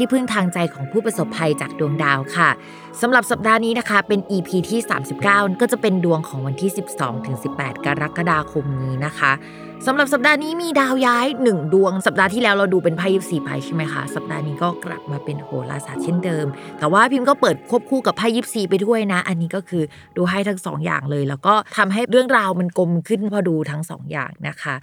ที่พึ่งทางใจของผู้ประสบภัยจากดวงดาวค่ะสำหรับสัปดาห์นี้นะคะ เป็น EP ที่ 39 ก็จะเป็นดวงของวันที่ 12-18 กรกฎาคมนี้นะคะสำหรับสัปดาห์นี้มีดาวย้ายหนึ่งดวง สัปดาห์ที่แล้วเราดูเป็นไพ่ยิปซีไพ่ใช่ไหมคะสัปดาห์นี้ก็กลับมาเป็นโหราศาสตร์เช่นเดิม แต่ว่าพิมพ์ก็เปิดควบคู่กับไพ่ยิปซีไปด้วยนะ อันนี้ก็คือดูให้ทั้งสองอย่างเลย แล้วก็ทำให้เรื่องราวมันกลมขึ้นพอดูทั้งสองอย่างนะคะ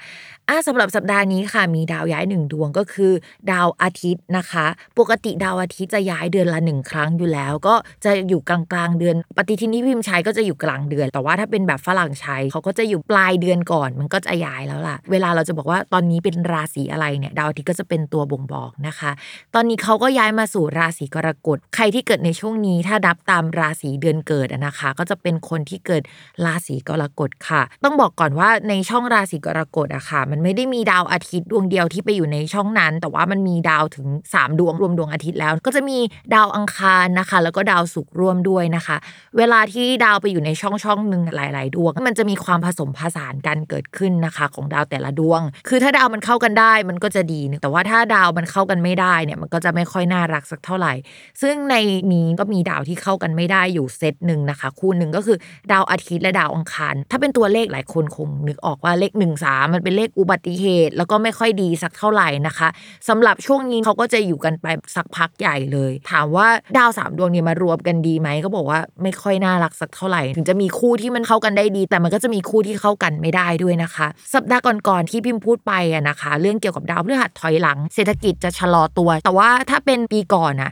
อะสำหรับสัปดาห์นี้ค่ะมีดาวย้ายหนึ่งดวงก็คือ ดาวอาทิตย์นะคะ ปกติดาวอาทิตย์จะย้ายเดือนละหนึ่งครั้งอยู่แล้ว ก็จะอยู่กลางๆเดือน ปฏิทินที่พิมพ์ใช้ก็จะอยู่กลางเดือน แต่ว่าถ้าเป็นแบบฝรั่งใช้เขาก็จะอยู่ปลายเดือนก่อน มันก็จะย้ายแล้วล่ะ เวลาเราจะบอกว่าตอนนี้เป็นราศีอะไรเนี่ยดาวอาทิตย์ก็จะเป็นตัวบ่งบอกนะคะ ตอนนี้เขาก็ย้ายมาสู่ราศีกรกฎใครที่เกิดในช่วงนี้ถ้าดับตามราศีเดือนเกิดนะคะ ก็จะเป็นคนที่เกิดราศีกรกฎค่ะ ต้องบอกก่อนว่าในช่องราศีกรกฎอะค่ะ มันไม่ได้มีดาวอาทิตย์ดวงเดียวที่ไปอยู่ในช่องนั้น แต่ว่ามันมีดาวถึง 3 ดวงรวมดวงอาทิตย์แล้ว ก็จะมีดาวอังคารนะคะ แล้วก็ดาวศุกร์ร่วมด้วยนะคะ เวลาที่ดาวไปอยู่ในช่องช่องหนึ่งหลาย ๆ ดวง มันจะมีความผสมผสานกันเกิดขึ้นนะคะ ของดาวแต่ละดวง คือถ้าดาวมันเข้ากันได้มันก็จะดี แต่ว่าถ้าดาวมันเข้ากันไม่ได้เนี่ยมันก็จะไม่ค่อยน่ารักสักเท่าไหร่ ซึ่งในนี้ก็มีดาวที่เข้ากันไม่ได้อยู่เซตหนึ่งนะคะ คู่หนึ่งก็คือดาวอาทิตย์และดาวอังคาร ถ้าเป็นตัวเลขหลายคนคงนึกออกว่าเลข1นึ่งสามันเป็นเลขอุบัติเหตุ แล้วก็ไม่ค่อยดีสักเท่าไหร่นะคะสำหรับช่วงนี้เขาก็จะอยู่กันไปสักพักใหญ่เลย ถามว่าดาวสามดวงนี้มารวมกันดีไหมก็บอกว่าไม่ค่อยน่ารักสักเท่าไหร่ ถึงจะมีคู่ที่มันเข้ากันได้ดี แต่มันก็จะมีคู่ที่เข้ากันไม่ได้ด้วยนะคะ สัปดาห์ก่อนๆที่พิมพ์พูดไปอะนะคะ เรื่องเกี่ยวกับดาวพฤหัสถอยหลัง เศรษฐกิจจะชะลอตัว แต่ว่าถ้าเป็นปีก่อนอะ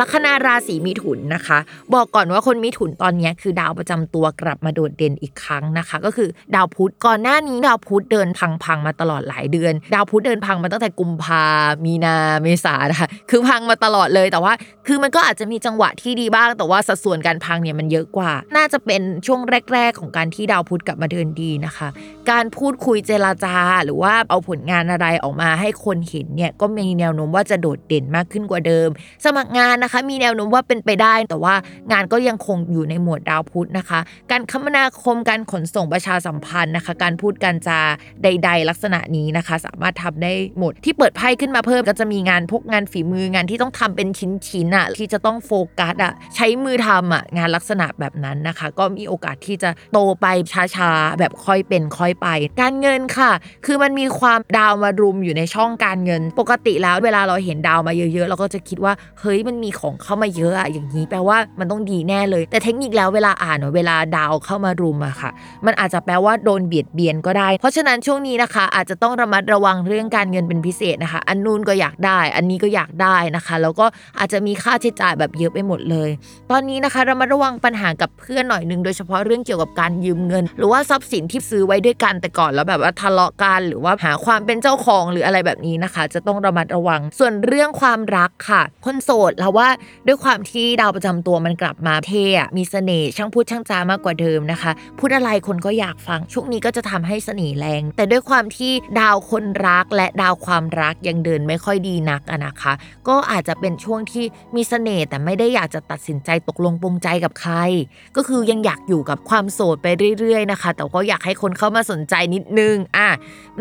ลัคนาราศีมิถุนนะคะ บอกก่อนว่าคนมิถุนตอนนี้คือดาวประจำตัวกลับมาโดดเด่นอีกครั้งนะคะ ก็คือดาวพุธก่อนหน้านี้ดาวพุธเดินพังๆมาตลอดหลายเดือน ดาวพุธเดินพังมาตั้งแต่กุมภามีนาเมษานะคะคือพังมาตลอดเลยแต่ว่า คือมันก็อาจจะมีจังหวะที่ดีบ้าง แต่ว่าสัดส่วนการพังเนี่ยมันเยอะกว่า น่าจะเป็นช่วงแรก ๆ ของการที่ดาวพุธกลับมาเดินดีนะคะ การพูดคุยเจรจา หรือว่าเอาผลงานอะไรออกมาให้คนเห็นเนี่ยก็มีแนวโน้มว่าจะโดดเด่นมากขึ้นกว่าเดิม สมัครงานนะคะ มีแนวโน้มว่าเป็นไปได้ แต่ว่างานก็ยังคงอยู่ในหมวดดาวพุธนะคะ การคมนาคมการขนส่งประชาสัมพันธ์นะคะ การพูดการจาใด ๆ ลักษณะนี้นะคะ สามารถทำได้หมดที่เปิดไพ่ขึ้นมาเพิ่มก็จะมีงานพวกงานฝีมืองานที่ต้องทำเป็นชิ้นๆอะที่จะต้องโฟกัสอะใช้มือทำอะงานลักษณะแบบนั้นนะคะ ก็มีโอกาสที่จะโตไปช้าๆแบบค่อยเป็นค่อยไป การเงินค่ะ คือมันมีความดาวมารุมอยู่ในช่องการเงิน ปกติแล้วเวลาเราเห็นดาวมาเยอะ ๆ เราก็จะคิดว่าเฮ้ยมันมีของเข้ามาเยอะอะอย่างนี้แปลว่ามันต้องดีแน่เลย แต่เทคนิคแล้วเวลาอ่านเวลาดาวเข้ามารุมอะค่ะ มันอาจจะแปลว่าโดนเบียดเบียนก็ได้ เพราะฉะนั้นช่วงนี้นะคะ อาจจะต้องระมัดระวังเรื่องการเงินเป็นพิเศษนะคะ อันนู้นก็อยากได้ อันนี้ก็อยากได้นะคะ แล้วก็อาจจะมีค่าใช้จ่ายแบบเยอะไปหมดเลย ตอนนี้นะคะระมัดระวังปัญหากับเพื่อนหน่อยนึงโดยเฉพาะเรื่องเกี่ยวกับการยืมเงิน หรือว่าทรัพย์สินที่ซื้อไว้ด้วยกันแต่ก่อนแล้วแบบว่าทะเลาะกันหรือว่าหาความเป็นเจ้าของหรืออะไรแบบนี้นะคะ จะต้องระมัดระวัง ส่วนเรื่องความรักค่ะ คนโสดเราว่าด้วยความที่ดาวประจำตัวมันกลับมาเท่มีเสน่ห์ช่างพูดช่างจามากกว่าเดิมนะคะ พูดอะไรคนก็อยากฟัง ช่วงนี้ก็จะทำให้เสน่ห์แรง แต่ด้วยความที่ดาวคนรักและดาวความรักยังเดินไม่ค่อยดีนักอะนะคะ ก็อาจจะเป็นช่วงที่มีเสน่ห์แต่ไม่ได้อยากจะตัดสินใจตกลงปรงใจกับใคร ก็คือยังอยากอยู่กับความโสดไปเรื่อยๆนะคะ แต่ก็อยากให้คนเข้ามาสนใจนิดนึงอะ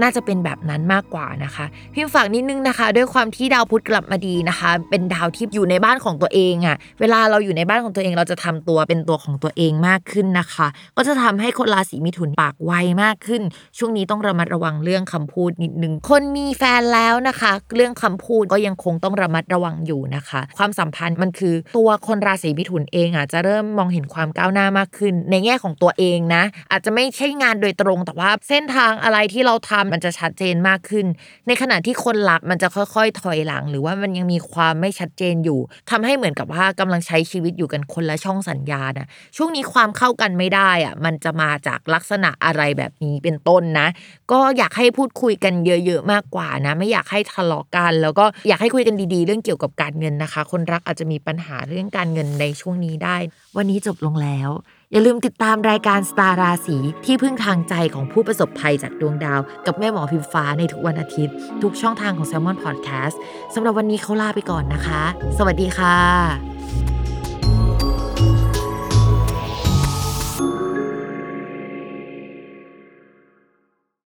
น่าจะเป็นแบบนั้นมากกว่านะคะ พิมพ์ฝากนิดนึงนะคะ ด้วยความที่ดาวพุธกลับมาดีนะคะ เป็นดาวที่อยู่ในบ้านานของตัวเองอะ่ะ เวลาเราอยู่ในบ้านของตัวเองเราจะทำตัวเป็นตัวของตัวเองมากขึ้นนะคะ ก็จะทำให้คนราศีมิถุนปากไวมากขึ้น ช่วงนี้ต้องระมัดระวังเรื่องคำพูดนิดนึง คนมีแฟนแล้วนะคะ เรื่องคำพูดก็ยังคงต้องระมัดระวังอยู่นะคะ ความสัมพันธ์มันคือตัวคนราศีมิถุนเองอะจะเริ่มมองเห็นความก้าวหน้ามากขึ้น ในแง่ของตัวเองนะ อาจจะไม่ใช่งานโดยตรงแต่ว่าเส้นทางอะไรที่เราทำมันจะชัดเจนมากขึ้น ในขณะที่คนรักมันจะค่อย ๆ ถอยหลัง หรือว่ามันยังมีความไม่ชัดเจนอยู่ทำให้เหมือนกับว่ากำลังใช้ชีวิตอยู่กันคนละช่องสัญญาณนะช่วงนี้ความเข้ากันไม่ได้อะมันจะมาจากลักษณะอะไรแบบนี้เป็นต้นนะ ก็อยากให้พูดคุยกันเยอะ ๆ มากกว่านะ ไม่อยากให้ทะเลาะกัน แล้วก็อยากให้คุยกันดีๆ เรื่องเกี่ยวกับการเงินนะคะ คนรักอาจจะมีปัญหาเรื่องการเงินในช่วงนี้ได้ วันนี้จบลงแล้ว อย่าลืมติดตามรายการสตาราสีที่พึ่งทางใจของผู้ประสบภัยจากดวงดาว กับแม่หมอพิมฟ้าในทุกวันอาทิตย์ ทุกช่องทางของ s ซ l m o n Podcast สำหรับวันนี้เขาลาไปก่อนนะคะ สวัสดีค่ะ